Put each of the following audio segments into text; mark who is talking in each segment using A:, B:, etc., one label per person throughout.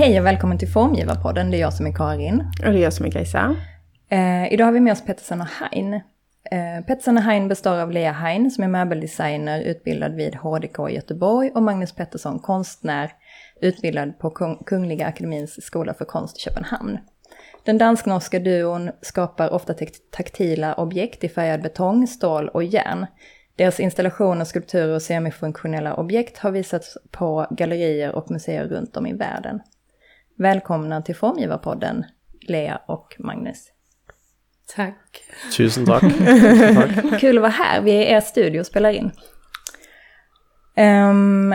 A: Hej och välkommen till Formgivarpodden. Det är jag som är Karin.
B: Och det är jag som är Kajsa.
A: Eh, idag har vi med oss Pettersson och Hein. Eh, Pettersson och Hein består av Lea Hein som är möbeldesigner utbildad vid HDK i Göteborg och Magnus Pettersson konstnär utbildad på Kung Kungliga Akademins skola för konst i Köpenhamn. Den dansk-norska duon skapar ofta taktila objekt i färgad betong, stål och järn. Deras installationer, skulpturer och semifunktionella objekt har visats på gallerier och museer runt om i världen. Välkomna till Formgivarpodden, Lea och Magnus.
B: Tack.
C: Tusen tack.
A: tack. Kul att vara här, vi är i er studio och spelar in. Um,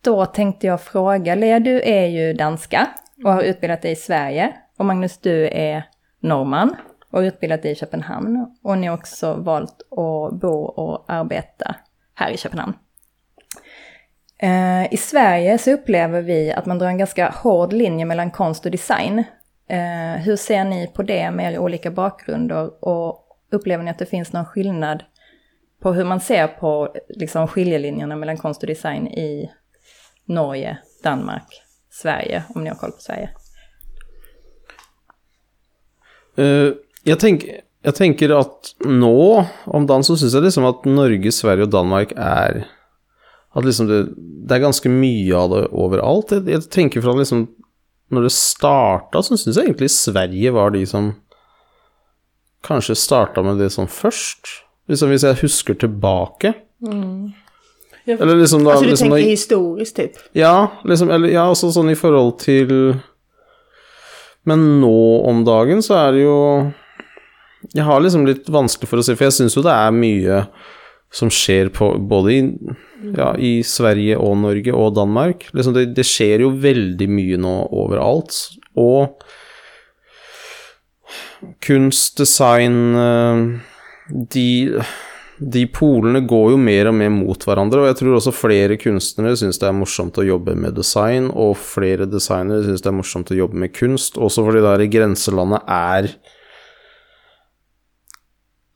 A: då tänkte jag fråga, Lea du är ju danska och har utbildat dig i Sverige. Och Magnus du är norrman och utbildat dig i Köpenhamn. Och ni har också valt att bo och arbeta här i Köpenhamn. Eh, I Sverige så upplever vi att man drar en ganska hård linje mellan konst och design. Eh, hur ser ni på det med er olika bakgrunder och upplever ni att det finns någon skillnad på hur man ser på liksom, skiljelinjerna mellan konst och design i Norge, Danmark, Sverige, om ni har koll på Sverige?
C: Uh, jag, tenker, jag tänker att nå om dagen så syns jag liksom att Norge, Sverige och Danmark är at liksom det, det er ganske mye av det overalt. Jeg, jeg tenker fra liksom Når det starta, så syns jeg egentlig Sverige var de som kanskje starta med det som først. Liksom hvis jeg husker tilbake. Mm.
B: Eller liksom da, altså du liksom, tenker historisk, typ?
C: Ja, liksom, eller, ja, også sånn i forhold til Men nå om dagen så er det jo Jeg har liksom litt vanskelig for å se, for jeg syns jo det er mye som skjer på både i, ja, i Sverige og Norge og Danmark. Liksom det, det, skjer jo veldig mye nå overalt. Og kunst, design eh, De de polene går jo mer og mer mot hverandre, og jeg tror også flere kunstnere syns det er morsomt å jobbe med design, og flere designere syns det er morsomt å jobbe med kunst, også fordi det der grenselandet er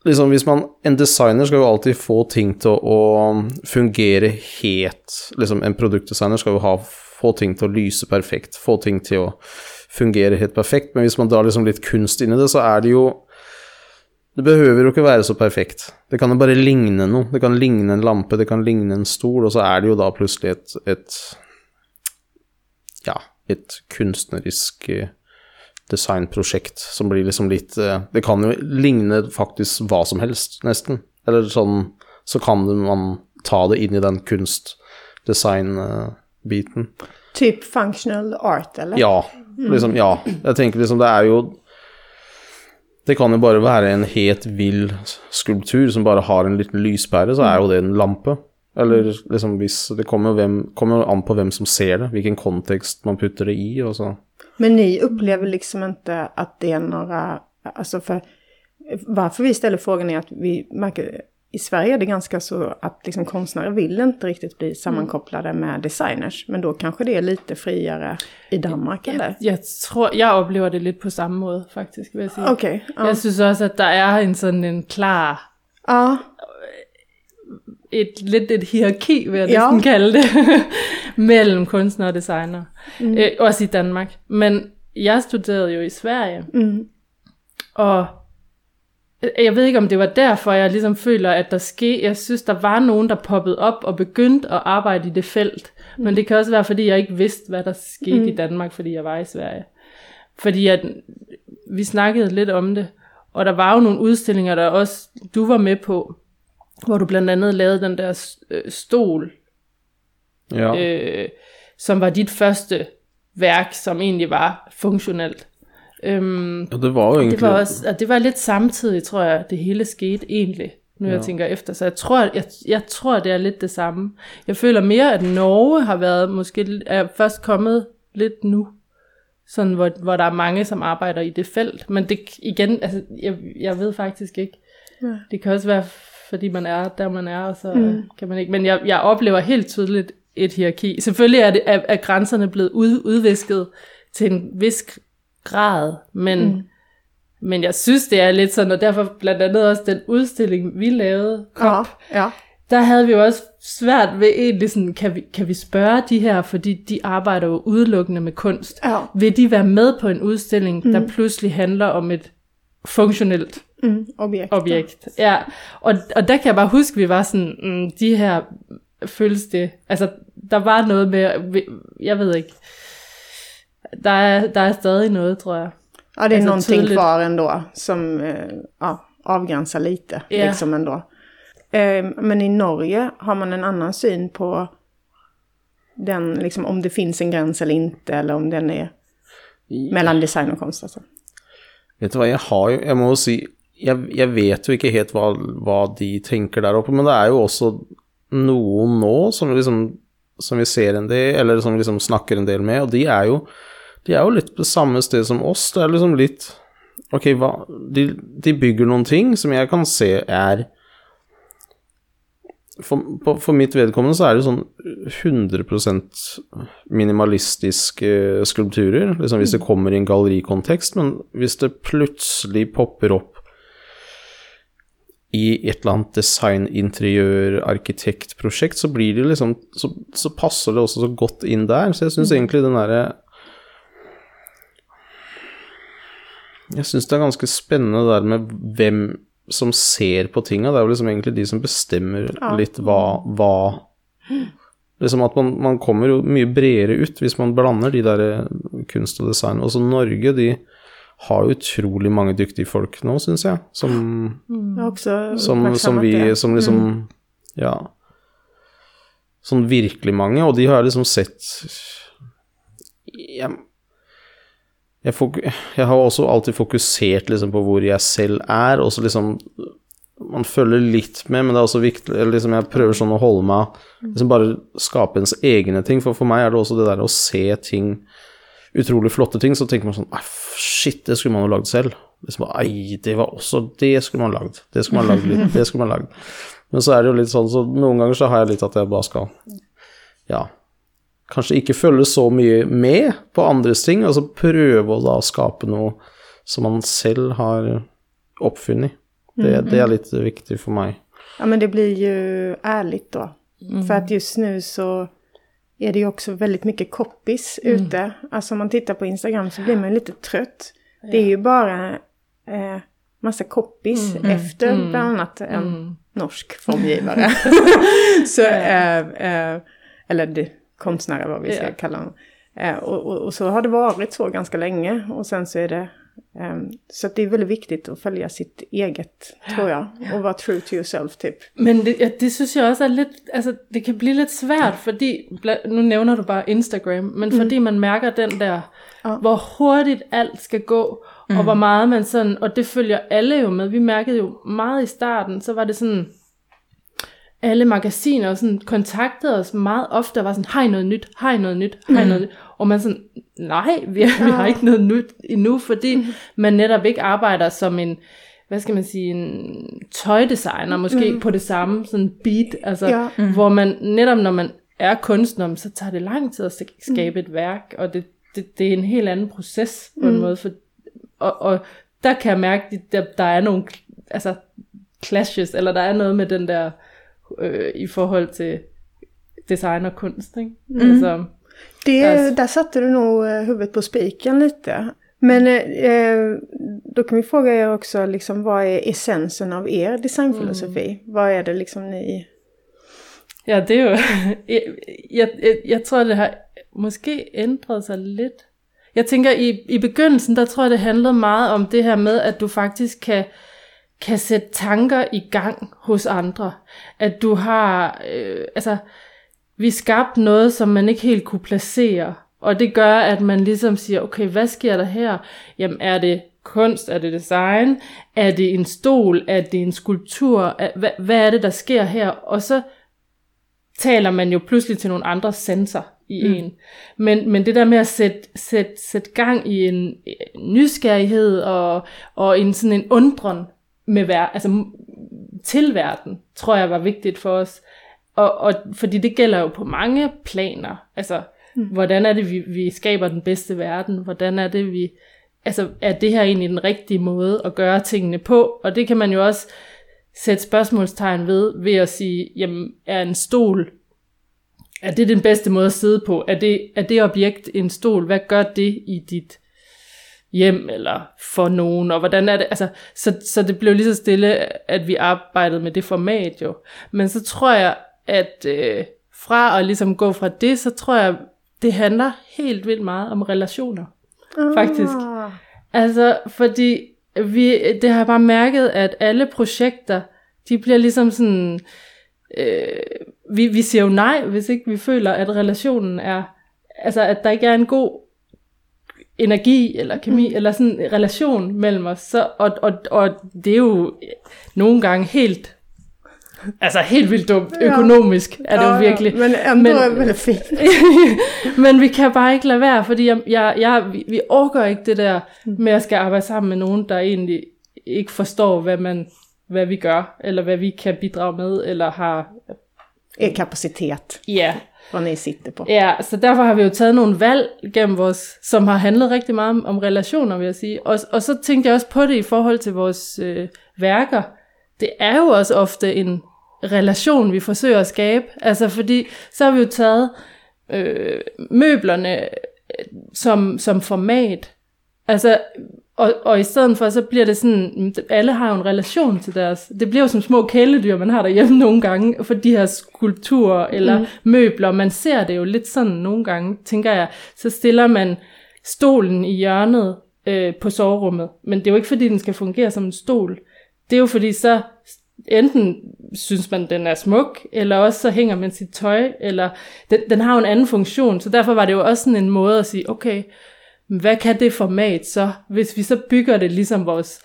C: Liksom hvis man En designer skal jo alltid få ting til å, å fungere helt Liksom, en produktdesigner skal jo ha, få ting til å lyse perfekt, få ting til å fungere helt perfekt, men hvis man drar liksom litt kunst inn i det, så er det jo det behøver jo ikke være så perfekt. Det kan jo bare ligne noe. Det kan ligne en lampe, det kan ligne en stol, og så er det jo da plutselig et, et Ja, et kunstnerisk eh, designprosjekt som blir liksom litt eh, Det kan jo ligne faktisk hva som helst, nesten. Eller sånn Så kan man ta det inn i den kunstdesign-biten.
B: Typ functional art, eller?
C: Ja. Liksom, ja. Jeg tenker liksom det er jo det kan jo bare være en helt vill skulptur som bare har en liten lyspære, så er jo det en lampe. Eller liksom hvis Det kommer, hvem, kommer an på hvem som ser det, hvilken kontekst man putter det i. Og så.
B: Men ni upplever liksom inte att det är några, alltså för varför vi ställer frågan är att vi märker i Sverige är det ganska så att liksom konstnärer vill inte riktigt bli sammankopplade med designers. Men då kanske det är lite friare i Danmark,
D: jeg,
B: eller?
D: Jeg, tror, jeg oplever det lidt på samme måde, faktisk, vil jeg sige.
B: Okay.
D: Uh. Jeg synes også, at der er en sådan en klar...
B: Uh.
D: Et, lidt et hierarki, vil jeg næsten kalde det, mellem kunstner og designer. Mm. Øh, også i Danmark. Men jeg studerede jo i Sverige.
B: Mm.
D: Og jeg ved ikke, om det var derfor, jeg ligesom føler, at der ske. Jeg synes, der var nogen, der poppede op og begyndte at arbejde i det felt. Mm. Men det kan også være, fordi jeg ikke vidste, hvad der skete mm. i Danmark, fordi jeg var i Sverige. Fordi at, vi snakkede lidt om det, og der var jo nogle udstillinger, der også du var med på, hvor du blandt andet lavede den der øh, stol,
C: ja.
D: øh, som var dit første værk, som egentlig var funktionelt.
C: Øhm, ja, det var jo egentlig...
D: Det var, også, og det var lidt samtidig, tror jeg, det hele skete egentlig, nu ja. jeg tænker efter. Så jeg tror, jeg, jeg tror, det er lidt det samme. Jeg føler mere, at Norge har været måske er først kommet lidt nu, sådan hvor, hvor der er mange, som arbejder i det felt. Men det igen, altså, jeg, jeg ved faktisk ikke. Ja. Det kan også være, fordi man er der, man er, og så mm. kan man ikke. Men jeg, jeg oplever helt tydeligt et hierarki. Selvfølgelig er, det, er, er grænserne blevet ud, udvisket til en vis grad, men, mm. men jeg synes, det er lidt sådan, og derfor blandt andet også den udstilling, vi lavede, Kop,
B: ja, ja.
D: der havde vi jo også svært ved egentlig sådan, kan vi, kan vi spørge de her, fordi de arbejder jo udelukkende med kunst.
B: Ja.
D: Vil de være med på en udstilling, mm. der pludselig handler om et funktionelt
B: Mm, objekt.
D: objekt? Ja, og, og der kan jeg bare huske, vi var sådan, mm, de her føles det, altså der var noget med, jeg ved ikke, der er, der er stadig noget, tror jeg.
B: Ja, det är
D: Alltså
B: någonting
D: tydligt.
B: kvar ändå som eh, ja, avgränsar lite.
D: Ja.
B: Liksom ändå. Eh, men i Norge har man en annan syn på den, liksom, om det finns en gräns eller inte, eller om den är mellan design och konst. Alltså.
C: Vet du hva, jeg har jo Jeg må jo si Jeg, jeg vet jo ikke helt hva, hva de tenker der oppe, men det er jo også noen nå som liksom Som vi ser en del, eller som vi liksom snakker en del med, og de er jo De er jo litt på samme sted som oss. Det er liksom litt Ok, hva De, de bygger noen ting som jeg kan se er for, på, for mitt vedkommende så er det sånn 100% minimalistiske skulpturer, liksom hvis det kommer i en gallerikontekst, men hvis det plutselig popper opp i et eller annet design, interiør, arkitektprosjekt, så blir det liksom så, så passer det også så godt inn der. Så jeg syns egentlig den derre Jeg syns det er ganske spennende det der med hvem som ser på tinga. Det er jo liksom egentlig de som bestemmer litt hva, hva Liksom at man, man kommer jo mye bredere ut hvis man blander de der kunst og design. Også Norge, de har utrolig mange dyktige folk nå, syns jeg, som
B: också
C: som, som vi. Som liksom Ja. Sånn virkelig mange, og de har jeg liksom sett Jeg, jeg, fok, jeg har også alltid fokusert liksom på hvor jeg selv er, og så liksom Man følger litt med, men det er også viktig eller liksom Jeg prøver sånn å holde meg liksom Bare skape ens egne ting, for for meg er det også det der å se ting utrolig flotte ting, så tenker man sånn Shit, det skulle man jo lagd selv. Liksom, Ei, det var også Det skulle man lagd. Det skulle man lagd litt. Det skulle man lagd. Men så er det jo litt sånn, så noen ganger så har jeg litt at jeg bare skal Ja, kanskje ikke følge så mye med på andres ting, og så prøve å da skape noe som man selv har oppfunnet. Det, det er litt viktig for meg.
B: Ja men det blir ju ärligt då. För att just nu så är det ju också väldigt mycket copies ute. Alltså om man tittar på Instagram så blir man lite trött. Det är ju bara eh, massa copies efter bland annat en norsk formgivare. så, eh, eh, eller det, konstnärer vad vi ska
D: Ja.
B: kalla dem. Eh, och, och, och så har det varit så ganska länge. Och sen så är det så att det är väldigt viktigt att följa sitt eget, tror jag. Och vara true to yourself, typ.
D: Men det, ja, det synes jeg også er lidt, altså det kan blive lidt svært, fordi, nu nævner du bare Instagram, men fordi man mærker den der,
B: Ja.
D: hvor hurtigt alt skal gå, og hvor meget man sådan, og det følger alle jo med, vi mærkede jo meget i starten, så var det sådan, alle magasiner sådan kontaktede os meget ofte og var sådan, har I noget nyt, har I noget nyt, har I noget nyt? Og man sådan, nej, vi, har- vi har ikke noget nyt endnu, fordi man netop ikke arbejder som en, hvad skal man sige, en tøjdesigner, måske mm. på det samme sådan beat, altså,
B: Ja.
D: mm. hvor man netop når man er kunstner, så tager det lang tid at sk- skabe et værk, og det, det, det er en helt anden proces på en måde, for, og, og der kan jeg mærke, at der, der er nogle altså, clashes, eller der er noget med den der, øh, i forhold til design kunst, ikke? Mm. Altså,
B: Det,
D: Alltså.
B: Där satte du nog eh, huvudet på spiken lite. Men eh, då kan vi fråga er också, liksom, vad är essensen av er designfilosofi? Vad är det liksom ni...
D: Ja, det jo... jeg, jeg, jeg, jeg tror, det har måske ændret sig lidt. Jeg tænker, i, i begyndelsen, der tror jeg, det handlede meget om det her med, at du faktisk kan, kan sætte tanker i gang hos andre. At du har... Øh, altså, vi skabte noget, som man ikke helt kunne placere. Og det gør, at man ligesom siger, okay, hvad sker der her? Jamen, er det kunst? Er det design? Er det en stol? Er det en skulptur? Er- Hvad, hvad er det, der sker her? Og så taler man jo pludselig til nogle andre sensorer i mm. en. Men, men det der med at sætte, sætte, sætte gang i en, en nysgerrighed og, og en sådan en undren med ver, altså, til verden, tror jeg var vigtigt for os. Og, og fordi det gælder jo på mange planer. Altså, mm. hvordan er det, vi, vi skaber den bedste verden? Hvordan er det, vi... Altså, er det her egentlig den rigtige måde at gøre tingene på? Og det kan man jo også sætte spørgsmålstegn ved, ved at sige, jamen, er en stol, er det den bedste måde at sidde på? Er det, er det objekt en stol? Hvad gør det i dit hjem, eller for nogen, og hvordan er det? Altså, så, så det blev lige så stille, at vi arbejdede med det format jo. Men så tror jeg, at øh, fra at ligesom gå fra det, så tror jeg, det handler helt vildt meget om relationer, faktisk.
B: Ah.
D: Altså, fordi vi, det har jeg bare mærket, at alle projekter, de bliver ligesom sådan, øh, vi, vi siger jo nej, hvis ikke vi føler, at relationen er, altså at der ikke er en god energi eller kemi, mm. eller sådan en relation mellem os, så, og, og, og det er jo nogle gange helt, altså helt vildt dumt,
B: Ja.
D: økonomisk er det jo
B: Ja,
D: virkelig.
B: Men, jamen,
D: Men-
B: det var veldig fint.
D: Men vi kan bare ikke lade være, fordi jeg, jeg, jeg, vi, vi orker ikke det der med at skal arbejde sammen med nogen, der egentlig ikke forstår, hvad, man, hvad vi gør, eller hvad vi kan bidrage med, eller har...
B: Er kapacitet,
D: Ja,
B: hvor I sitter på.
D: ja, så derfor har vi jo taget nogle valg gennem vores, som har handlet rigtig meget om, om relationer, vil jeg sige. Og, og så tænkte jeg også på det i forhold til vores øh, værker. Det er jo også ofte en relation, vi forsøger at skabe. Altså fordi, så har vi jo taget øh, møblerne øh, som, som format. Altså, og, og i stedet for, så bliver det sådan, alle har jo en relation til deres, det bliver jo som små kæledyr, man har derhjemme nogle gange, for de her skulpturer eller mm. møbler, man ser det jo lidt sådan nogle gange, tænker jeg, så stiller man stolen i hjørnet øh, på soverummet, men det er jo ikke fordi, den skal fungere som en stol, det er jo fordi, så enten synes man, den er smuk, eller også så hænger man sit tøj, eller den, den har jo en anden funktion, så derfor var det jo også sådan en måde at sige, okay, hvad kan det format så, hvis vi så bygger det ligesom vores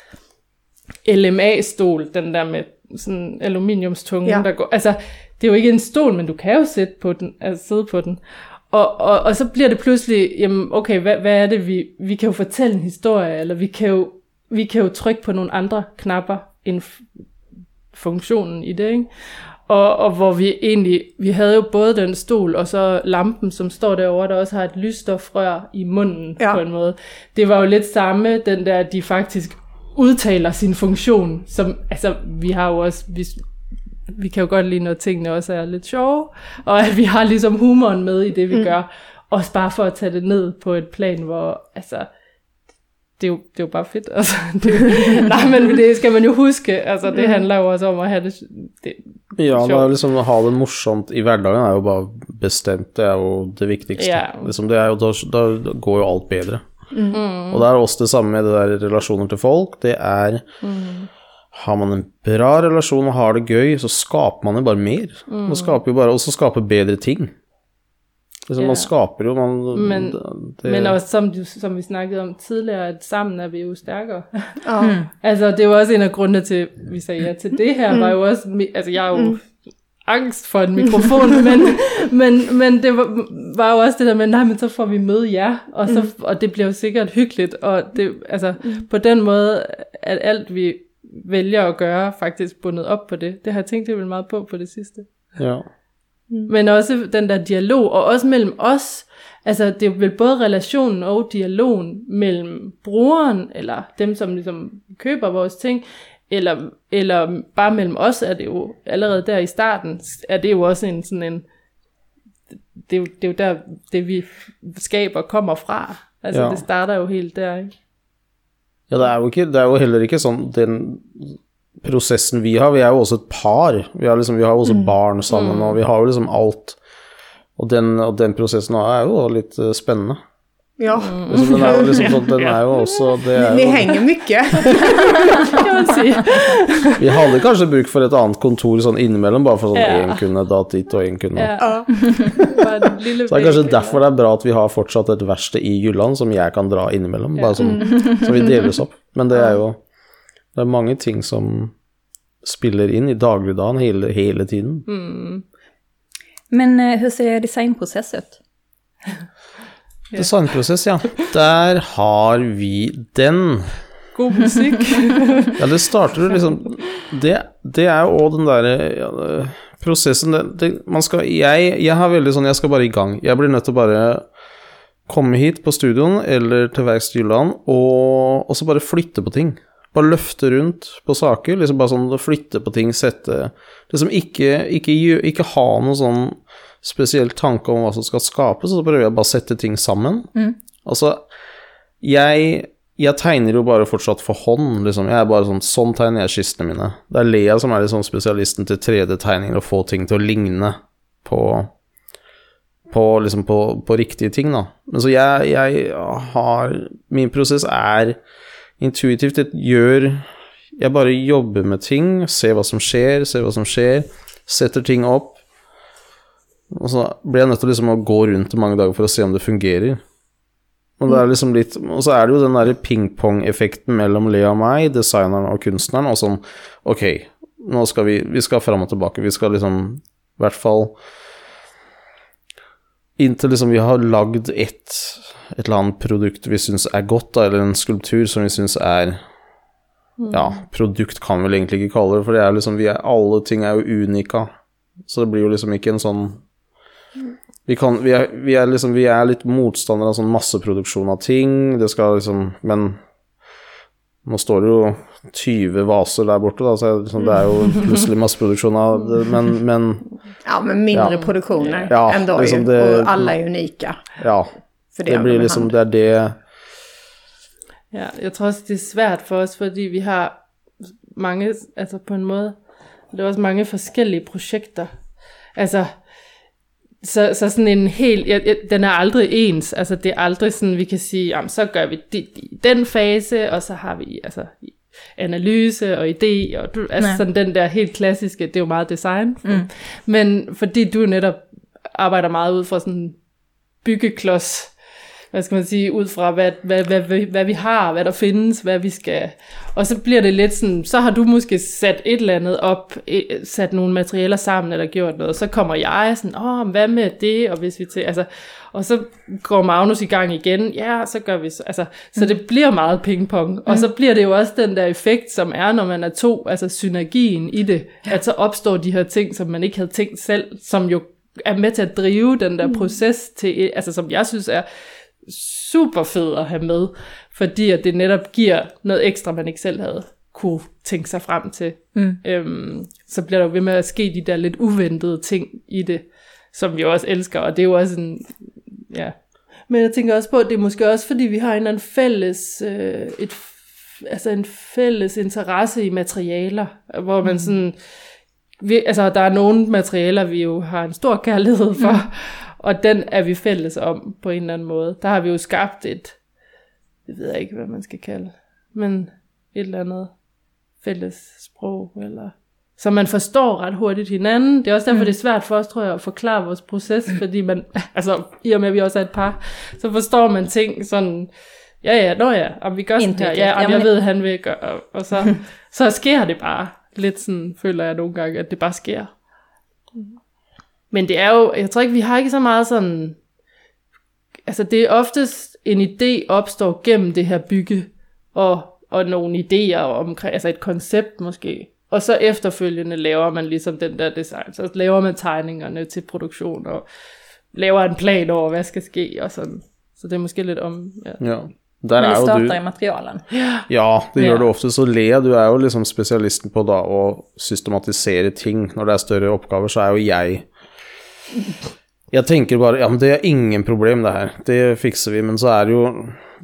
D: LMA-stol, den der med sådan aluminiumstunge,
B: Ja.
D: der går, altså det er jo ikke en stol, men du kan jo sidde på den, altså sidde på den. Og, og, og så bliver det pludselig, jamen okay, hvad, hvad er det, vi, vi kan jo fortælle en historie, eller vi kan jo, vi kan jo trykke på nogle andre knapper end funktionen i det, ikke? Og, og hvor vi egentlig, vi havde jo både den stol, og så lampen, som står derovre, der også har et lysstofrør i munden
B: Ja.
D: på en måde. Det var jo lidt samme, den der, de faktisk udtaler sin funktion, som, altså, vi har jo også, vi, vi kan jo godt lide, når tingene også er lidt sjove, og at vi har ligesom humoren med i det, vi mm. gør. Også bare for at tage det ned på et plan, hvor, altså, det er jo, det er jo bare fedt. Altså, det, nej, men det skal man jo huske. Altså, det handler jo også om at have det, det
C: Ja, det er liksom å ha det morsomt i hverdagen er jo bare bestemt, det er jo det viktigste.
D: Ja.
C: Liksom det jo, da, da går jo alt bedre.
D: Mm.
C: Og det er også det samme med det der relasjoner til folk. Det er
D: Mm.
C: Har man en bra relasjon og har det gøy, så skaper man jo bare mer.
D: Mm.
C: Man skaper jo bare også skaper bedre ting. Liksom,
D: Ja.
C: Man skaper jo man,
D: Men-
C: det,
D: Men også som, du, som vi snakkede om tidligere, at sammen er vi jo stærkere.
B: Ja.
D: altså, det var også en af grundene til, at vi sagde ja til det her, var jo også, altså jeg er jo angst for en mikrofon, men, men, men det var, var jo også det der med, nej, men så får vi møde jer, og, så, og det bliver jo sikkert hyggeligt, og det, altså, på den måde, at alt vi vælger at gøre, faktisk bundet op på det. Det har jeg tænkt helt vildt meget på på det sidste.
C: ja.
D: Men også den der dialog, og også mellem os. Altså, det er vel både relationen og dialogen mellem brugeren, eller dem, som ligesom køber vores ting, eller, eller bare mellem os, er det jo allerede der i starten, er det jo også en sådan en, det er jo, det er jo der, det vi skaber kommer fra. Altså,
C: Ja.
D: ja. det starter jo helt der, ikke?
C: Ja, det er, jo ikke, det er jo heller ikke sånn den prosessen vi har. Vi er jo også et par. Vi har, liksom, vi har jo også barn sammen, og vi har jo liksom alt. Og den, og den prosessen er jo litt eh, spennende.
B: ja.
C: Liksom, den er jo liksom sånn, den er jo også det er jo,
B: hänger mycket.
D: Kan man si.
C: Vi hadde kanskje bruk for et annet kontor sånn innimellom, bare for sånn
D: Ja.
C: én kunne datt dit og én kunne
D: Ja.
B: Ja.
C: Så det er kanskje derfor det er bra at vi har fortsatt et verksted i Jylland som jeg kan dra innimellom, bare sånn, så vi deles opp. Men det er jo Det er mange ting som spiller inn i dagligdagen hele, hele tiden.
A: Men eh, hur ser designprocess ut?
C: Designprosess, ja. Der har vi den.
D: God musik.
C: Ja, det starter jo liksom Det, det er jo òg den derre ja, prosessen det, det, Man skal jeg, jeg har veldig sånn Jeg skal bare i gang. Jeg blir nødt til å bare komme hit på studioen eller til Verkstedet Jylland og, og så bare flytte på ting. Bare løfte rundt på saker. liksom Bare sånn flytte på ting, sette Liksom ikke, ikke, ikke ha noen sånn spesiell tanke om hva som skal skapes, og så prøver jeg bare å sette ting sammen. Altså, jeg, jeg tegner jo bare fortsatt for hånd, liksom. Jeg er bare sånn Sånn tegner jeg skissene mine. Det er Lea som er liksom spesialisten til 3D-tegninger og få ting til å ligne på på, liksom på, på riktige ting, da. Men så jeg, jeg har Min prosess er intuitivt. Jeg gjør Jeg bare jobber med ting, ser hva som skjer, ser hva som skjer, setter ting opp. Og så blir jeg nødt til liksom å gå rundt i mange dager for å se om det fungerer. Og, det er liksom litt, og så er det jo den derre pingpong-effekten mellom Lea og meg, designeren og kunstneren, og sånn Ok, nå skal vi Vi skal fram og tilbake. Vi skal liksom I hvert fall Inntil liksom vi har lagd et, et eller annet produkt vi syns er godt, da, eller en skulptur som vi syns er Ja, produkt kan vi vel egentlig ikke kalle det, for det er liksom vi er, Alle ting er jo unika. Så det blir jo liksom ikke en sånn vi, kan, vi, er, vi, er liksom, vi er litt motstandere av sånn masseproduksjon av ting. Det skal liksom Men nå står det jo 20 vaser der borte, da, så er det liksom, det er jo plutselig masseproduksjon av det, men, men
B: Ja, men mindre
C: Ja.
B: produktioner
C: Ja,
B: ändå
C: liksom det-
B: Och alla är unika.
C: ja.
B: För
C: Det blir liksom Det er det
D: Ja, jeg tror også, det er svært for os, fordi vi har mange, altså på en måde, det er også mange forskellige projekter. Altså, så, så sådan en helt, ja, ja, den er aldrig ens, altså det er aldrig sådan, vi kan sige, jamen, så gør vi det i den fase, og så har vi altså analyse og idé, og du, altså
A: Ja.
D: sådan den der helt klassiske, det er jo meget design. Mm. Men fordi du netop arbejder meget ud fra sådan byggeklods, hvad skal man sige, ud fra hvad, hvad, hvad, hvad, hvad vi har, hvad der findes, hvad vi skal. Og så bliver det lidt sådan, så har du måske sat et eller andet op, eh, sat nogle materialer sammen eller gjort noget, så kommer jeg sådan, åh, hvad med det, og hvis vi til, altså, og så går Magnus i gang igen, ja, så gør vi så, altså, så det bliver meget pingpong, og så bliver det jo også den der effekt, som er, når man er to, altså synergien i det, at så opstår de her ting, som man ikke havde tænkt selv, som jo er med til at drive den der proces til, altså som jeg synes er super fed at have med, fordi at det netop giver noget ekstra, man ikke selv havde kunne tænke sig frem til. Mm. Øhm, så bliver der jo ved med at ske de der lidt uventede ting i det, som vi også elsker, og det er jo også en, ja. Men jeg tænker også på, at det er måske også, fordi vi har en eller anden fælles, øh, et, altså en fælles interesse i materialer, hvor man sådan, vi, altså der er nogle materialer, vi jo har en stor kærlighed for, mm. Og den er vi fælles om på en eller anden måde. Der har vi jo skabt et, jeg ved ikke, hvad man skal kalde, men et eller andet fælles sprog, eller så man forstår ret hurtigt hinanden. Det er også derfor, mm. det er svært for os, tror jeg, at forklare vores proces, fordi man, altså i og med, at vi også er et par, så forstår man ting sådan, ja ja, nå ja, om vi gør sådan her, ja, om
A: Jamen-
D: jeg ved, han vil gøre, og, og så, så sker det bare. Lidt sådan, føler jeg nogle gange, at det bare sker. Men det er jo, jeg tror ikke, vi har ikke så meget sådan, altså det er oftest en idé opstår gennem det her bygge, og, og nogle idéer omkring, altså et koncept måske. Og så efterfølgende laver man ligesom den der design, så laver man tegningerne til produktion, og laver en plan over, hvad skal ske, og sådan. Så det er måske lidt om, ja.
C: Ja. Der
A: Men
C: er
A: det
C: jo
A: starter
C: du
A: i materialen.
C: Ja, det
D: Ja.
C: gjør det ofte. Så Lea, du er jo liksom spesialisten på da å systematisere ting. Når det er større oppgaver, så er jo jeg Jeg tenker bare ja, men det er ingen problem, det her. Det fikser vi. Men så er det jo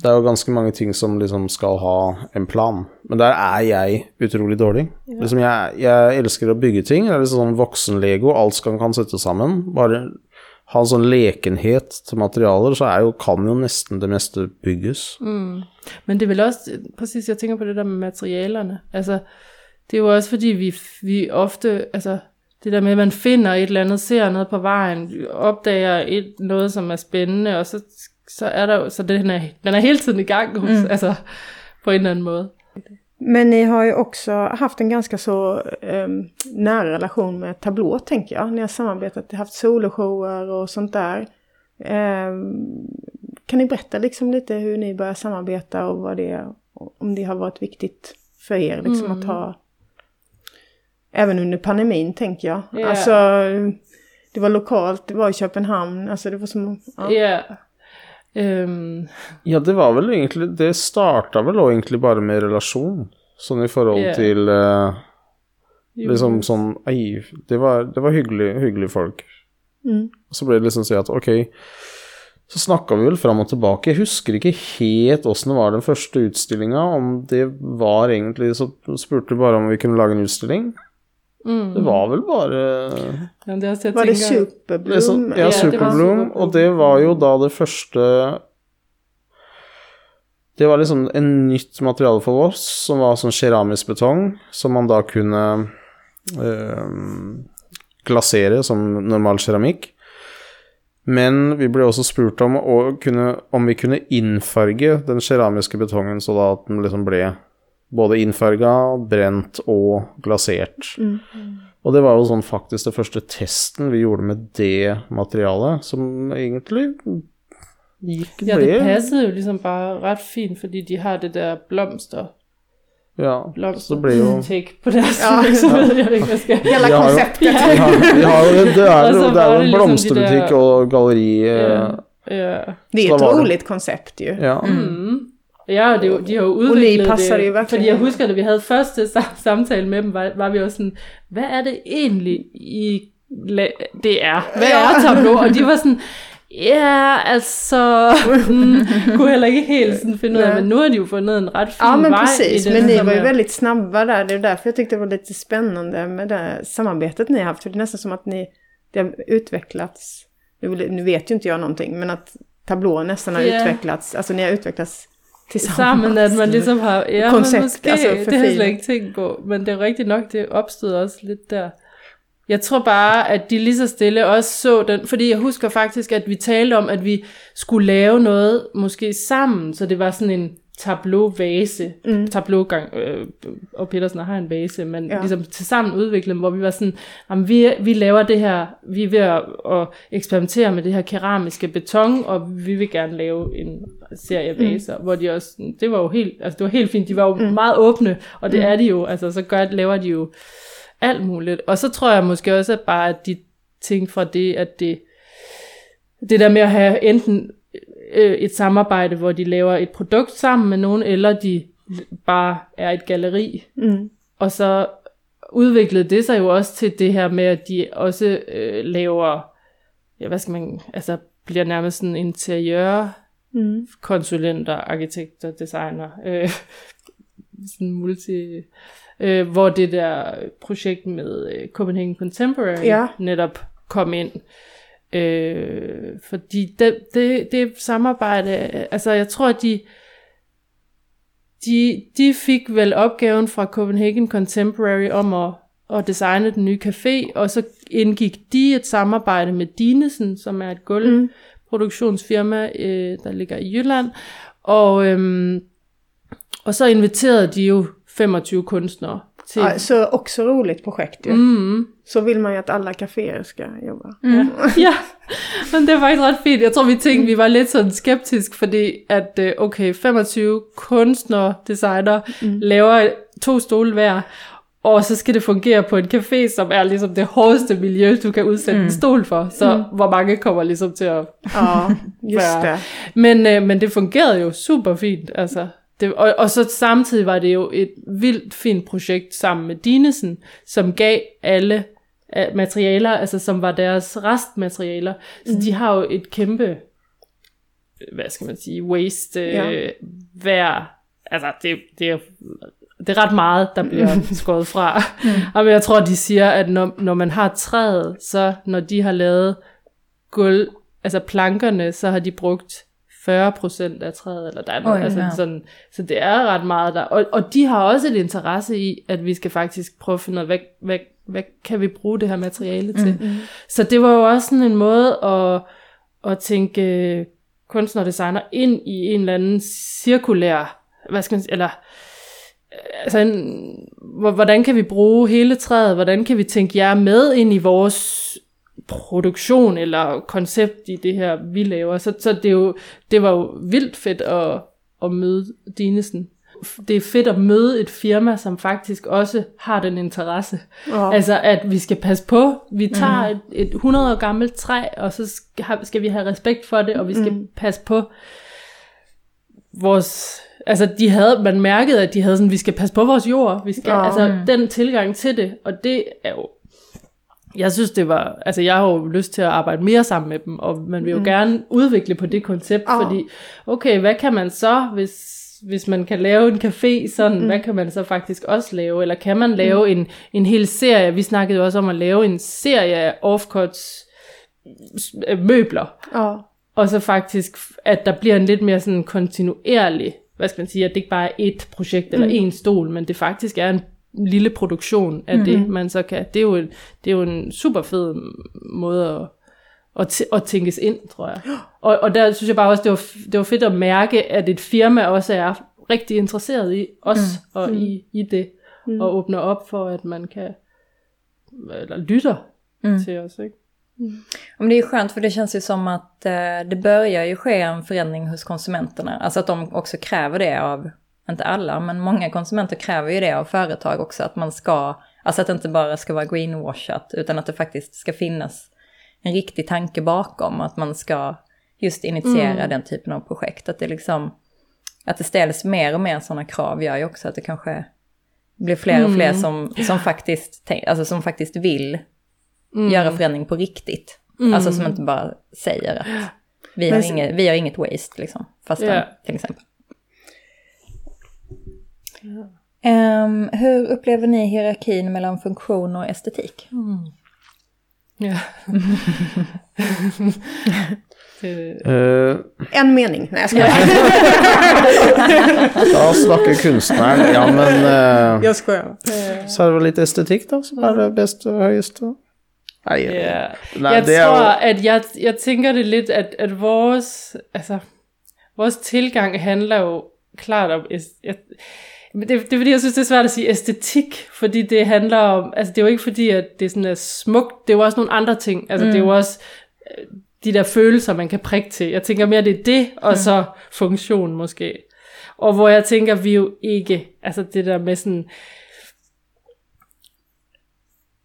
C: Det er jo ganske mange ting som liksom skal ha en plan. Men der er jeg utrolig dårlig. Liksom jeg, jeg elsker å bygge ting. Det er liksom sånn voksen-lego. Alt skal kan settes sammen. Bare ha en sånn lekenhet til materialer, så er jo, kan jo nesten det meste bygges.
D: Men det er vel også, præcis jeg tænker på det der med materialerne, altså det er jo også fordi vi, vi ofte, altså det der med at man finder et eller andet, ser noget på vejen, opdager et, noget som er spændende, og så, så er der så den er, den er hele tiden i gang hos, mm. altså på en eller anden måde.
B: Men ni har ju också haft en ganska så um, nära relation med Tablå tänker jag. Ni har samarbetat, haft soloshower och sånt där. Ehm, kan ni berätta liksom lite hur ni började samarbeta och vad det, om det har varit viktigt för er liksom att ha Även under pandemin tänker jag.
D: Ja.
B: Alltså det var lokalt, det var i Köpenhamn, alltså det var som... Ja.
D: Ja. Øhm,
C: Ja, det var vel egentlig Det starta vel også egentlig bare med relasjon. Sånn i forhold
D: Ja.
C: til eh,
D: Jo.
C: liksom sånn Ei, det var, det var hyggelig, hyggelige folk.
B: Mm.
C: Og så ble det liksom si at ok, så snakka vi vel fram og tilbake. Jeg husker ikke helt åssen det var den første utstillinga, om det var egentlig Så spurte vi bare om vi kunne lage en utstilling.
D: Mm.
C: Det var vel bare
D: Ja, det jeg
B: Var det Superbloom?
C: liksom, Ja,
D: Ja, det var
C: Superbloom,
D: Superbloom.
C: og det var jo da det første Det var liksom en nytt materiale for oss, som var sånn keramisk betong, som man da kunne eh, glasere som normal keramikk. Men vi ble også spurt om, å kunne, om vi kunne innfarge den keramiske betongen, så da at den liksom ble både innfarga, brent og glasert. Og det var jo sånn faktisk det første testen vi gjorde med det materialet, som egentlig gikk
D: Ja, det
C: ble
D: passede jo ligesom bare ret fint, fordi de har det der blomster,
C: Ja, så det ble jo
D: take på deres
B: Ja.
D: Jeg ved ikke, hvad skal.
B: Hela
C: Vi har jo-
B: konceptet.
C: vi har, vi har jo, det er jo, det
D: var
C: er jo
D: det
C: en
D: liksom
C: blomsterbutikk og galleri
D: Ja. Ja.
B: Det är ett roligt koncept ju.
C: Ja.
D: Mm. Ja, og det, jo- de har jo udviklet
B: lige passer det virkelig
D: Fordi jeg husker, da vi havde første sa- samtale med dem, var, var vi jo sådan, hvad er det egentlig, I det er? Hvad er tableau? Og de var sådan, ja, altså, mm, kunne heller ikke helt sådan finde ud af, men nu har de jo fundet en ret fin
B: Ja men
D: vej
B: precis,
D: i det.
B: men ni var ju väldigt snabba där. Det är därför jag tyckte det var lite spännande med det samarbetet ni har haft. För det är nästan som att ni, det har utvecklats, nu nu vet ju inte jag någonting, men att tablån nästan har
D: Ja.
B: utvecklats, alltså ni har utvecklats tillsammans.
D: sammen, at man ligesom har, ja,
B: Koncept,
D: men måske,
B: altså,
D: det har jeg slet ikke tænkt på, men det er rigtigt nok, det opstod også lidt der. Jeg tror bare, at de lige så stille også så den, fordi jeg husker faktisk, at vi talte om, at vi skulle lave noget måske sammen, så det var sådan en tableau-vase, mm. tableau-gang, øh, og Petersen har en vase, men ja. Ligesom til sammen udvikle dem, hvor vi var sådan, jamen, vi, vi laver det her, vi er ved at, at eksperimentere med det her keramiske beton, og vi vil gerne lave en serie vaser, mm. hvor de også, det var jo helt, altså det var helt fint, de var jo mm. meget åbne, og det mm. er de jo, altså så gør, laver de jo alt muligt. Og så tror jeg måske også at bare, at de tænkte fra det, at det, det der med at have enten øh, et samarbejde, hvor de laver et produkt sammen med nogen, eller de bare er et galleri.
B: Mm.
D: Og så udviklede det sig jo også til det her med, at de også øh, laver, ja, hvad skal man, altså bliver nærmest sådan interiør
B: Mm.
D: konsulenter, arkitekter, designer, øh, sådan multi, øh, hvor det der projekt med øh, Copenhagen Contemporary
B: Ja.
D: netop kom ind. Øh, fordi det, det, det samarbejde, altså jeg tror, at de, de, de fik vel opgaven fra Copenhagen Contemporary om at, at designe den nye café, og så indgik de et samarbejde med Dinesen, som er et gulvproduktionsfirma, øh, der ligger i Jylland, og, øhm, og så inviterede de jo 25 kunstnere til...
B: Ja, så också roligt projekt ju.
D: Mm,
B: Så vill man ju att alla kaféer ska jobba.
D: ja, men det var faktisk ret fint. Jeg tror, vi tænkte, vi var lidt sådan skeptisk, fordi at, øh, okay, 25 kunstnere, designer, mm. laver to stole hver, og så skal det fungere på en café, som er ligesom det hårdeste miljø, du kan udsætte mm. en stol for. Så mm. hvor mange kommer ligesom til at...
B: Ja, just det.
D: Men, øh, men det fungerede jo super fint, altså. Det, og, og så samtidig var det jo et vildt fint projekt sammen med Dinesen, som gav alle øh, materialer, altså som var deres restmaterialer. Så de har jo et kæmpe, hvad skal man sige, waste øh,
B: Ja.
D: hver, altså det, det er det er ret meget, der bliver skåret fra. Og jeg tror, de siger, at når, når man har træet, så når de har lavet gulv, altså plankerne, så har de brugt 40% af træet, eller der er noget, altså
A: ja.
D: sådan, så det er ret meget der. Og, og de har også et interesse i, at vi skal faktisk prøve at finde ud af, hvad, hvad, hvad kan vi bruge det her materiale til. Mm. Så det var jo også sådan en måde at, at tænke kunstner og designer ind i en eller anden cirkulær, hvad skal man sige, eller altså, en, hvor- hvordan kan vi bruge hele træet, hvordan kan vi tænke jer med ind i vores produktion eller koncept i det her, vi laver. Så, så det, er jo, det var jo vildt fedt at, at møde Dinesen. Det er fedt at møde et firma, som faktisk også har den interesse.
B: Ja.
D: Altså, at vi skal passe på. Vi tager et, et 100 år gammelt træ, og så skal, skal vi have respekt for det, og vi skal passe på vores altså de havde, man mærkede, at de havde sådan, vi skal passe på vores jord, vi skal,
B: ja.
D: altså den tilgang til det, og det er jo, jeg synes det var, altså jeg har jo lyst til at arbejde mere sammen med dem, og man vil jo mm. gerne udvikle på det koncept,
B: Ja.
D: fordi, okay, hvad kan man så, hvis, hvis man kan lave en café sådan, mm. hvad kan man så faktisk også lave, eller kan man lave mm. en, en hel serie, vi snakkede jo også om at lave en serie af offcuts øh, møbler,
B: Ja.
D: og så faktisk, at der bliver en lidt mere sådan kontinuerlig, hvad skal man sige, at det ikke bare er et projekt eller en stol, men det faktisk er en lille produktion af mm-hmm. det, man så kan. Det er jo, en- det er jo en super fed måde at, at, t- at tænkes ind, tror jeg. Og, og der synes jeg bare også, det var, det var fedt at mærke, at et firma også er rigtig interesseret i os mm. og i, i det, mm. og åbner op for, at man kan, eller lytter mm. til os, ikke?
A: Men det är ju skönt för det känns ju som att eh, det börjar ju ske en förändring hos konsumenterna. Alltså att de också kräver det av, inte alla, men många konsumenter kräver ju det av företag också. Att man ska, alltså att det inte bara ska vara greenwashat utan att det faktiskt ska finnas en riktig tanke bakom. Att man ska just initiera den typen av projekt. Att det liksom, att det ställs mer och mer sådana krav gör ju också att det kanske blir fler och fler som, som, faktiskt, alltså som faktiskt vill göra förändring på riktigt. Alltså som inte bara säger att vi har,
B: Men-
A: inget, vi har inget waste, liksom. Fast
D: Ja.
A: till exempel. Ehm, hur upplever ni hierarkin mellan funktion och estetik?
D: Ja. det,
C: Eh,
B: En mening. Nej, jag skojar.
C: da snakker kunstneren Ja, men eh,
B: Jag skojar.
C: så er det vel litt estetikk, da, som er det og høyeste. Nei,
D: ja.
C: nei
D: jeg
C: det er
D: tror,
C: jo
D: at jeg, jeg tænker det lidt, at, at vores, altså, vores tilgang handler jo klart om, jeg, det, det er fordi, jeg synes, det er svært at sige æstetik, fordi det handler om, altså det er jo ikke fordi, at det sådan er smukt, det er jo også nogle andre ting, altså mm. det er jo også øh, de der følelser, man kan prikke til. Jeg tænker mere, det er det, og så funktion måske. Og hvor jeg tænker, vi jo ikke, altså det der med sådan,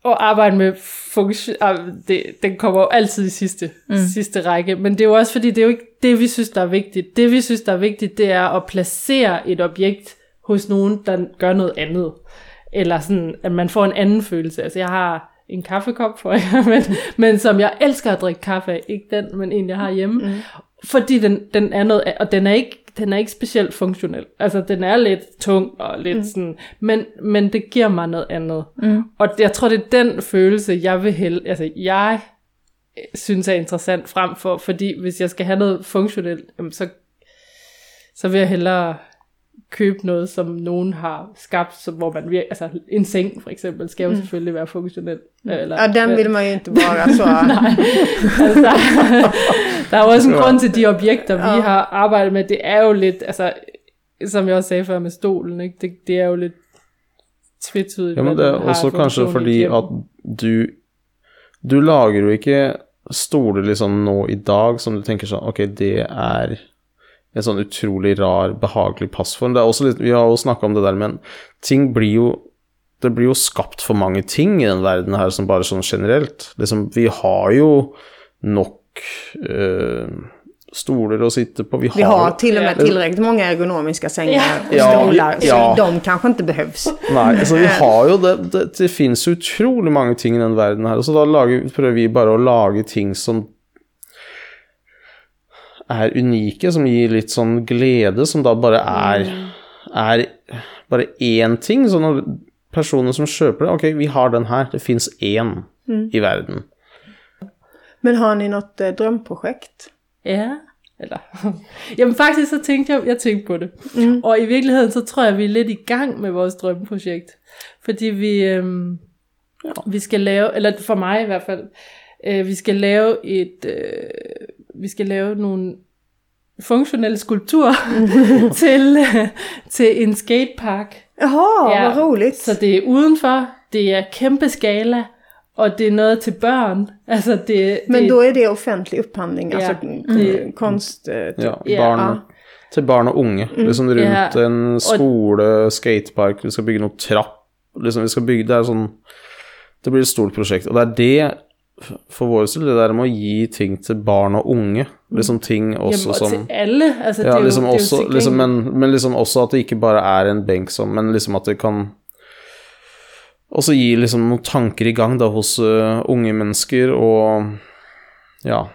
D: at arbejde med funktion, ah, det, den kommer jo altid i sidste, mm. sidste række, men det er jo også fordi, det er jo ikke det, vi synes, der er vigtigt. Det, vi synes, der er vigtigt, det er at placere et objekt hos nogen, der gør noget andet. Eller sådan, at man får en anden følelse. Altså, jeg har en kaffekop for jer, men, men som jeg elsker at drikke kaffe af. Ikke den, men en, jeg har hjemme. Mm. Fordi den, den er noget, og den er ikke den er ikke specielt funktionel. Altså, den er lidt tung og lidt mm. sådan, men, men det giver mig noget andet. Mm. Og jeg tror, det er den følelse, jeg vil hælde, altså jeg øh, synes er interessant frem for, fordi hvis jeg skal have noget funktionelt, så, så vil jeg hellere købe noget, som nogen har skabt, så, hvor man vir- altså en seng for eksempel, skal jo mm. selvfølgelig være funktionel. Eller,
B: Ja, den vill man ju inte vara så.
D: altså, der, er jo også en grund til de objekter, vi har arbejdet med. Det er jo lidt, altså, som jeg også sagde før med stolen, ikke? Det, det er jo lidt tvetydigt.
C: Ja, men det er også kanskje fordi at du Du lager jo ikke stoler liksom nå i dag som du tenker sånn Ok, det er en sånn utrolig rar, behagelig passform. Det er også litt Vi har jo snakka om det der, men ting blir jo Det blir jo skapt for mange ting i den verden her, som bare sånn generelt. Liksom, vi har jo nok eh, stoler å sitte på. Vi har,
B: Vi har till och med tillräckligt många ergonomiska sängar och
C: Ja,
B: stolar,
C: ja.
B: så de kanske inte behövs.
C: Nei, altså vi har jo det Det, det finnes utrolig mange ting i den verden her, så da lager, prøver vi bare å lage ting som er unike, som gir litt sånn glede, som da bare er er bare én ting. Så når personer som kjøper det Ok, vi har den her, det fins én i verden.
B: Men har ni något eh, drömprojekt?
D: Ja, eller... Jamen faktisk så tænkte jeg, jeg tænkte på det. Mm. Og i virkeligheden så tror jeg, vi er lidt i gang med vores drømmeprojekt. Fordi vi, øhm, ja. vi skal lave, eller for mig i hvert fald, øh, vi skal lave et, øh, vi skal lave nogle funktionelle skulpturer til, øh, til en skatepark.
B: Jaha,
D: Ja,
B: vad roligt.
D: Så det er udenfor, det er kæmpe skala, og det er noget til børn. Altså det,
B: Men
D: det,
B: då är det offentlig upphandling,
D: Ja.
B: alltså mm. konst... typ.
C: Ja,
D: Ja.
C: barn, til barn og unge. Liksom rundt
D: Ja.
C: en skole, skatepark, vi skal bygge noe trapp. Liksom vi skal bygge, Det er sånn Det blir et stort prosjekt. Og det er det for vår del, det der med å gi ting til barn og unge, liksom ting også
D: og
C: som
D: til alle. Altså,
C: Ja, liksom
D: jo
C: også, liksom, men, men liksom også at det ikke bare er en benk som Men liksom at det kan også gi liksom noen tanker i gang da hos øh, unge mennesker, og ja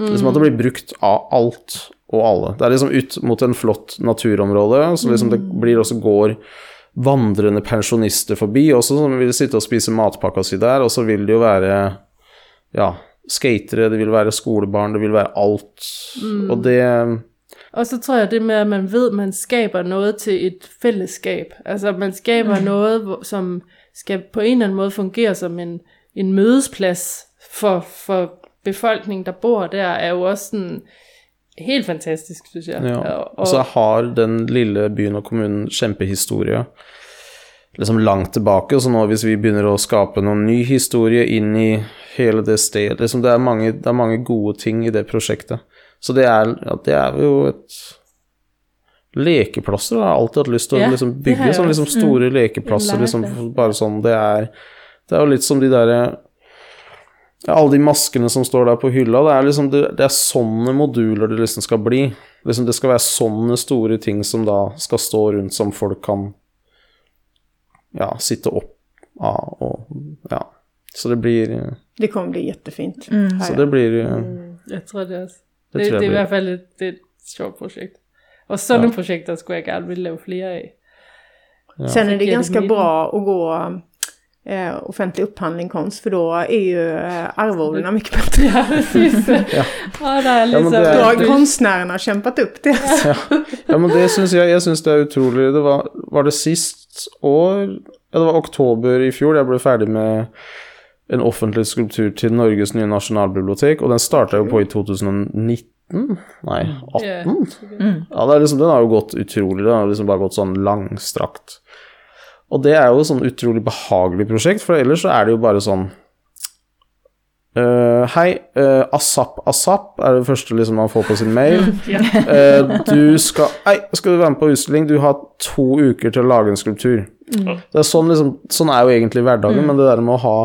C: Liksom at det blir brukt av alt og alle. Det er liksom ut mot en flott naturområde, så liksom det blir også går vandrende pensjonister forbi, også som vil sitte og spise matpakka si der, og så vil det jo være ja, skatere, det vil være skolebarn, det vil være alt. Og det
D: Og så tror jeg det med, at man ved, at man skaber noget til et fællesskab. Altså man skaber mm. noget, som skal på en eller anden måde fungere som en, en mødesplads for, for befolkningen, der bor der, er jo også sådan helt fantastisk, synes jeg.
C: Ja,
D: Og,
C: og så har den lille byen og kommunen kjempehistorie liksom langt tilbake, så nå hvis vi begynner å skape noen ny historie inn i hele det stedet liksom det, er mange, det er mange gode ting i det prosjektet. Så det er, ja, det er jo et Lekeplasser har jeg alltid hatt lyst til å liksom bygge,
D: har
C: sånn liksom
D: også.
C: store lekeplasser,
D: En
C: liksom bare sånn Det er Det er jo litt som de derre alle de maskene som står der på hylla, det er liksom det, det er sånne moduler det liksom skal bli. Liksom det skal være sånne store ting som da skal stå rundt som folk kan ja, sitte opp av og ja. Så det blir
B: Det kommer bli jättefint.
A: Mm.
C: Så det blir
D: jeg tror det også.
C: Det
D: Det, det,
C: tror
D: det er i
C: blir.
D: hvert fald et, det er et sjovt projekt. Og sådanne
C: Ja.
D: projekter skulle jeg gerne ville lave flere af.
B: Sen är det
D: jag
B: ganska
D: är
B: bra att gå eh, offentlig upphandling konst för då är ju eh, arvodena mycket bättre.
D: Ja, precis. ja. Der er
C: men
D: ligesom...
C: det
B: Då
C: er-
B: har konstnärerna kämpat upp det.
C: ja. ja, men det syns jeg Jeg syns det er utrolig Det var, var det sist år Ja, det var oktober i fjor jeg ble ferdig med en offentlig skulptur til Norges nye nasjonalbibliotek, og den starta jo på i 2019? Nei, 18?
D: Ja.
C: Ja, det er liksom, den har jo gått utrolig, den har liksom bare gått sånn langstrakt. Og det er jo sånn utrolig behagelig prosjekt, for ellers så er det jo bare sånn eh, Hei, uh, ASAP ASAP er det første liksom man får på sin mail. Eh, du skal Hei, skal du være med på utstilling? Du har to uker til å lage en skulptur. Det er sånn, liksom, sånn er jo egentlig hverdagen, men det der med å ha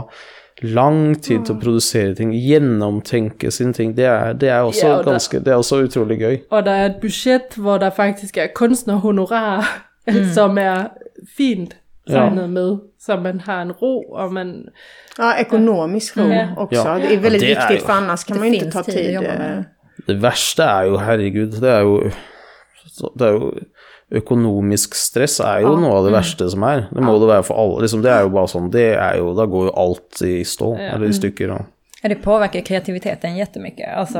C: lang tid til å produsere ting, gjennomtenke sine ting, det er, det er også
D: Ja,
C: ganske Det er også utrolig gøy.
D: Og der er et budget, hvor der faktisk er kunstnerhonorar, mm. som er fint tegnet med. Så man har en ro, og man...
B: Ja, ekonomisk ro
D: Ja.
B: också.
C: Ja.
B: Det är väldigt
C: Ja, det är
B: viktigt
C: ju-
B: för annars kan man ju inte ta
A: tid.
C: Det verste er jo, herregud, det er jo Det er jo Økonomisk stress er jo
B: Ja.
C: noe av det verste som er. Det må det være for alle. Liksom, det er jo bare sånn Det er jo Da går jo alt i stå,
D: Ja.
C: eller i stykker. Og.
A: Ja, det påverkar kreativiteten jättemycket, alltså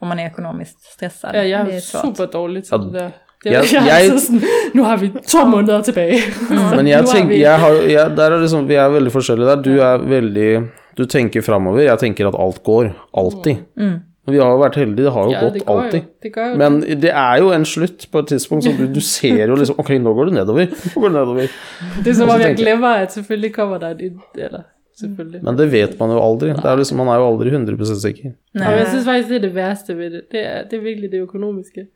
A: om man är ekonomiskt stressad.
D: Ja, jeg
A: det
D: er
A: är svårt.
D: super dårlig til
C: Ja,
D: det. Det
C: jeg-
D: er, jeg,
C: jeg-
D: er så sådan, nu har vi to måneder tilbage. Så
C: Men jeg
D: vi-
C: jeg har, jeg, der er liksom, Vi er veldig forskjellige der. Du er veldig Du tenker framover. Jeg tenker at alt går. Alltid. Vi har jo vært heldige. Det har jo
D: Ja,
C: gått
D: det går
C: alltid.
D: jo. Det jo.
C: Men det er jo en slutt på et tidspunkt, så du, du ser jo liksom Ok, nå går det nedover. Nå går det nedover.
D: det er som om jeg
C: tænker jeg-
D: glemmer, at selvfølgelig kommer der et... Eller, selvfølgelig.
C: Men det vet man jo aldri. Det er liksom, man er jo aldri 100 sikker.
D: Og jeg synes faktisk, det er det værste ved det. Det er, det er virkelig det økonomiske.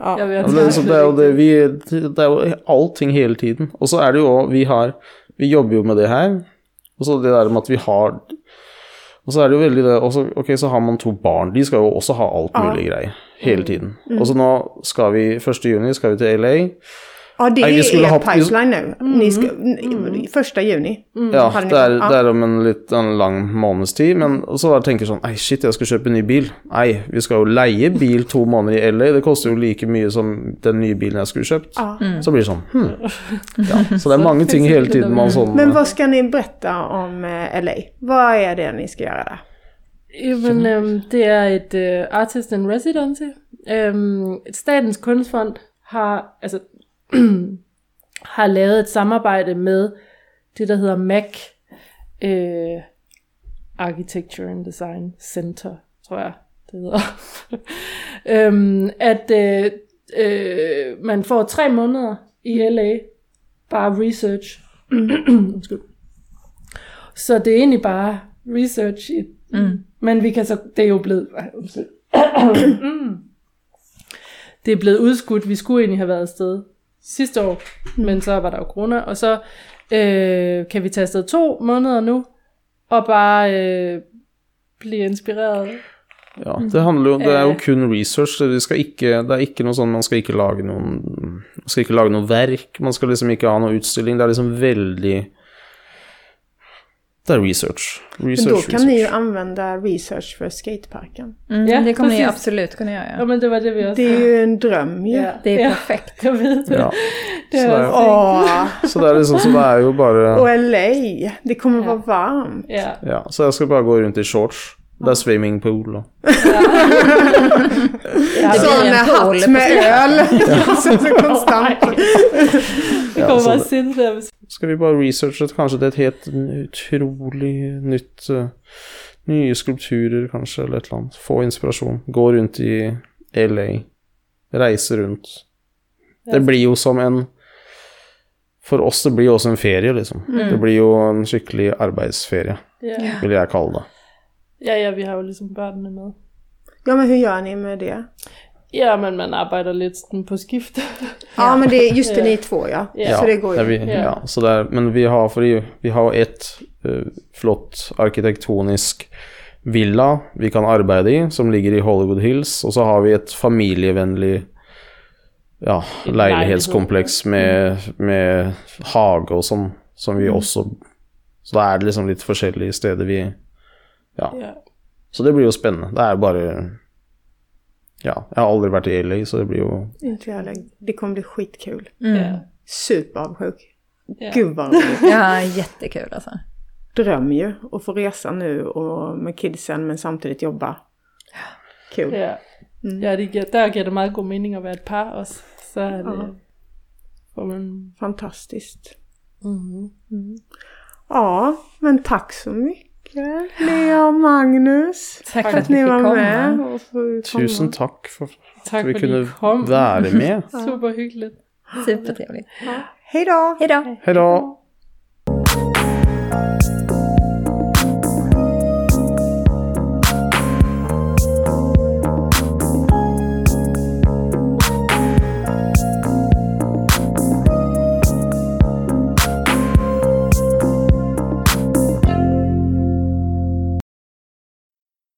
B: Ja.
D: Jeg
C: men det, er liksom, det er jo det vi Det er jo allting hele tiden. Og så er det jo òg Vi har Vi jobber jo med det her. Og så det der med at vi har Og så er det jo veldig det også, Ok, så har man to barn. De skal jo også ha alt mulig greier. Hele tiden. Og så nå skal vi 1. juni skal vi til LA.
B: Ja, det
C: Nej, vi
B: är
C: skulle ha-
B: pipeline nu. Ni ska, n- första juni.
C: Ja,
B: Har ni-
C: det er,
B: ja.
C: det er om en litt en lang måneds tid. Men så tenker jeg sånn Nei, shit, jeg skal kjøpe en ny bil. Nei, vi skal jo leie bil to måneder i LA. Det koster jo like mye som den nye bilen jeg skulle kjøpt.
B: Ja.
C: Så blir det sånn hm. ja, Så det er mange ting hele tiden man sånn
B: Men vad ska ni berätta om eh, LA? Vad är det ni ska göra där?
D: Jamen, øhm, det er et øh, artist in residency. Øhm, statens kunstfond har, altså, har lavet et samarbejde med det, der hedder MAC øh, Architecture and Design Center, tror jeg, det hedder. øhm, at øh, øh, man får tre måneder i LA, bare research. Undskyld. Så det er egentlig bare research i
A: Mm.
D: men vi kan så, det er jo blevet. Mm. det er blevet udskudt, vi skulle egentlig have været afsted sidste år, men så var der jo corona, og så øh, kan vi tage afsted to måneder nu, og bare øh, bli inspireret.
C: Ja, det handler jo Det er jo kun research. Det, skal ikke, det er ikke noe sånn Man skal ikke lage noen Man skal ikke lage noe verk. Man skal liksom ikke ha noe utstilling. Det er liksom veldig Det er research.
B: Men
C: Research,
B: då kan ni ju
C: research.
B: använda research för skateparken.
A: Mm,
D: Ja,
A: det kommer ni
D: precis.
A: absolut kunna göra.
D: Ja, men det var det vi
B: Det är ju en dröm ju.
D: Ja.
A: Det är
D: Ja.
A: perfekt.
C: Ja.
D: Det
C: Så det er,
B: Åh,
C: så det er liksom Så det er jo bare
B: och LA. Det kommer vara varmt.
D: Ja.
C: Ja, så jeg skal bare gå rundt i shorts. Det er swimmingpool og
D: ja.
A: Det
B: Så
A: blir en
B: med
A: pool
B: hatt med öl. så, så konstant.
D: Det
C: Ja,
D: kommer
C: så
D: bare hvis-
C: Skal vi bare researche et- kanskje det er et helt utrolig nytt eh, Nye skulpturer, kanskje, eller et eller annet. Få inspirasjon. Gå rundt i LA. Reise rundt. Det blir jo som en For oss det blir jo også en ferie, liksom. Det blir jo en skikkelig arbeidsferie,
D: Ja.
C: vil jeg kalle det.
D: ja, ja, vi har jo ligesom børnene med.
B: Ja, men hur gör ni med det?
D: Ja, men man arbejder lidt sådan på skift.
B: Ja, men det är just det ni två ja.
D: Ja.
B: Så det går
C: det
B: ju.
C: vi,
D: Ja.
C: ja, så er, men vi har, fordi vi har et eh, flott arkitektonisk villa vi kan arbeide i, som ligger i Hollywood Hills, og så har vi et familievennlig ja,
D: Et
C: leilighetskompleks med, med hage og sånn, som vi også Så da er det liksom litt forskjellige steder vi Ja.
D: ja.
C: Så det blir jo spennende. Det er bare Ja, jeg har aldri vært i LA, så det blir jo
B: Inte jag heller. Det kommer bli skitkul.
D: ja.
B: Superavsjuk.
D: Ja.
B: Gud vad roligt.
A: Ja, jättekul alltså.
B: Dröm ju att få resa nu och med kidsen men samtidigt jobba. Kul.
D: Ja, ja det der giver det meget god mening at være et par også. Så er det,
B: Ja.
D: får man...
B: Fantastiskt.
D: Mm.
B: Ja, men tack så mycket Lea och Magnus.
A: Tack för att
B: ni var med. Och för komma.
C: Tusen takk for
D: Tak
C: at vi kunne
D: kom.
C: være med.
D: Super hyggeligt.
A: Supertrevligt.
B: Hej då!
A: Hej då!
C: Hei da.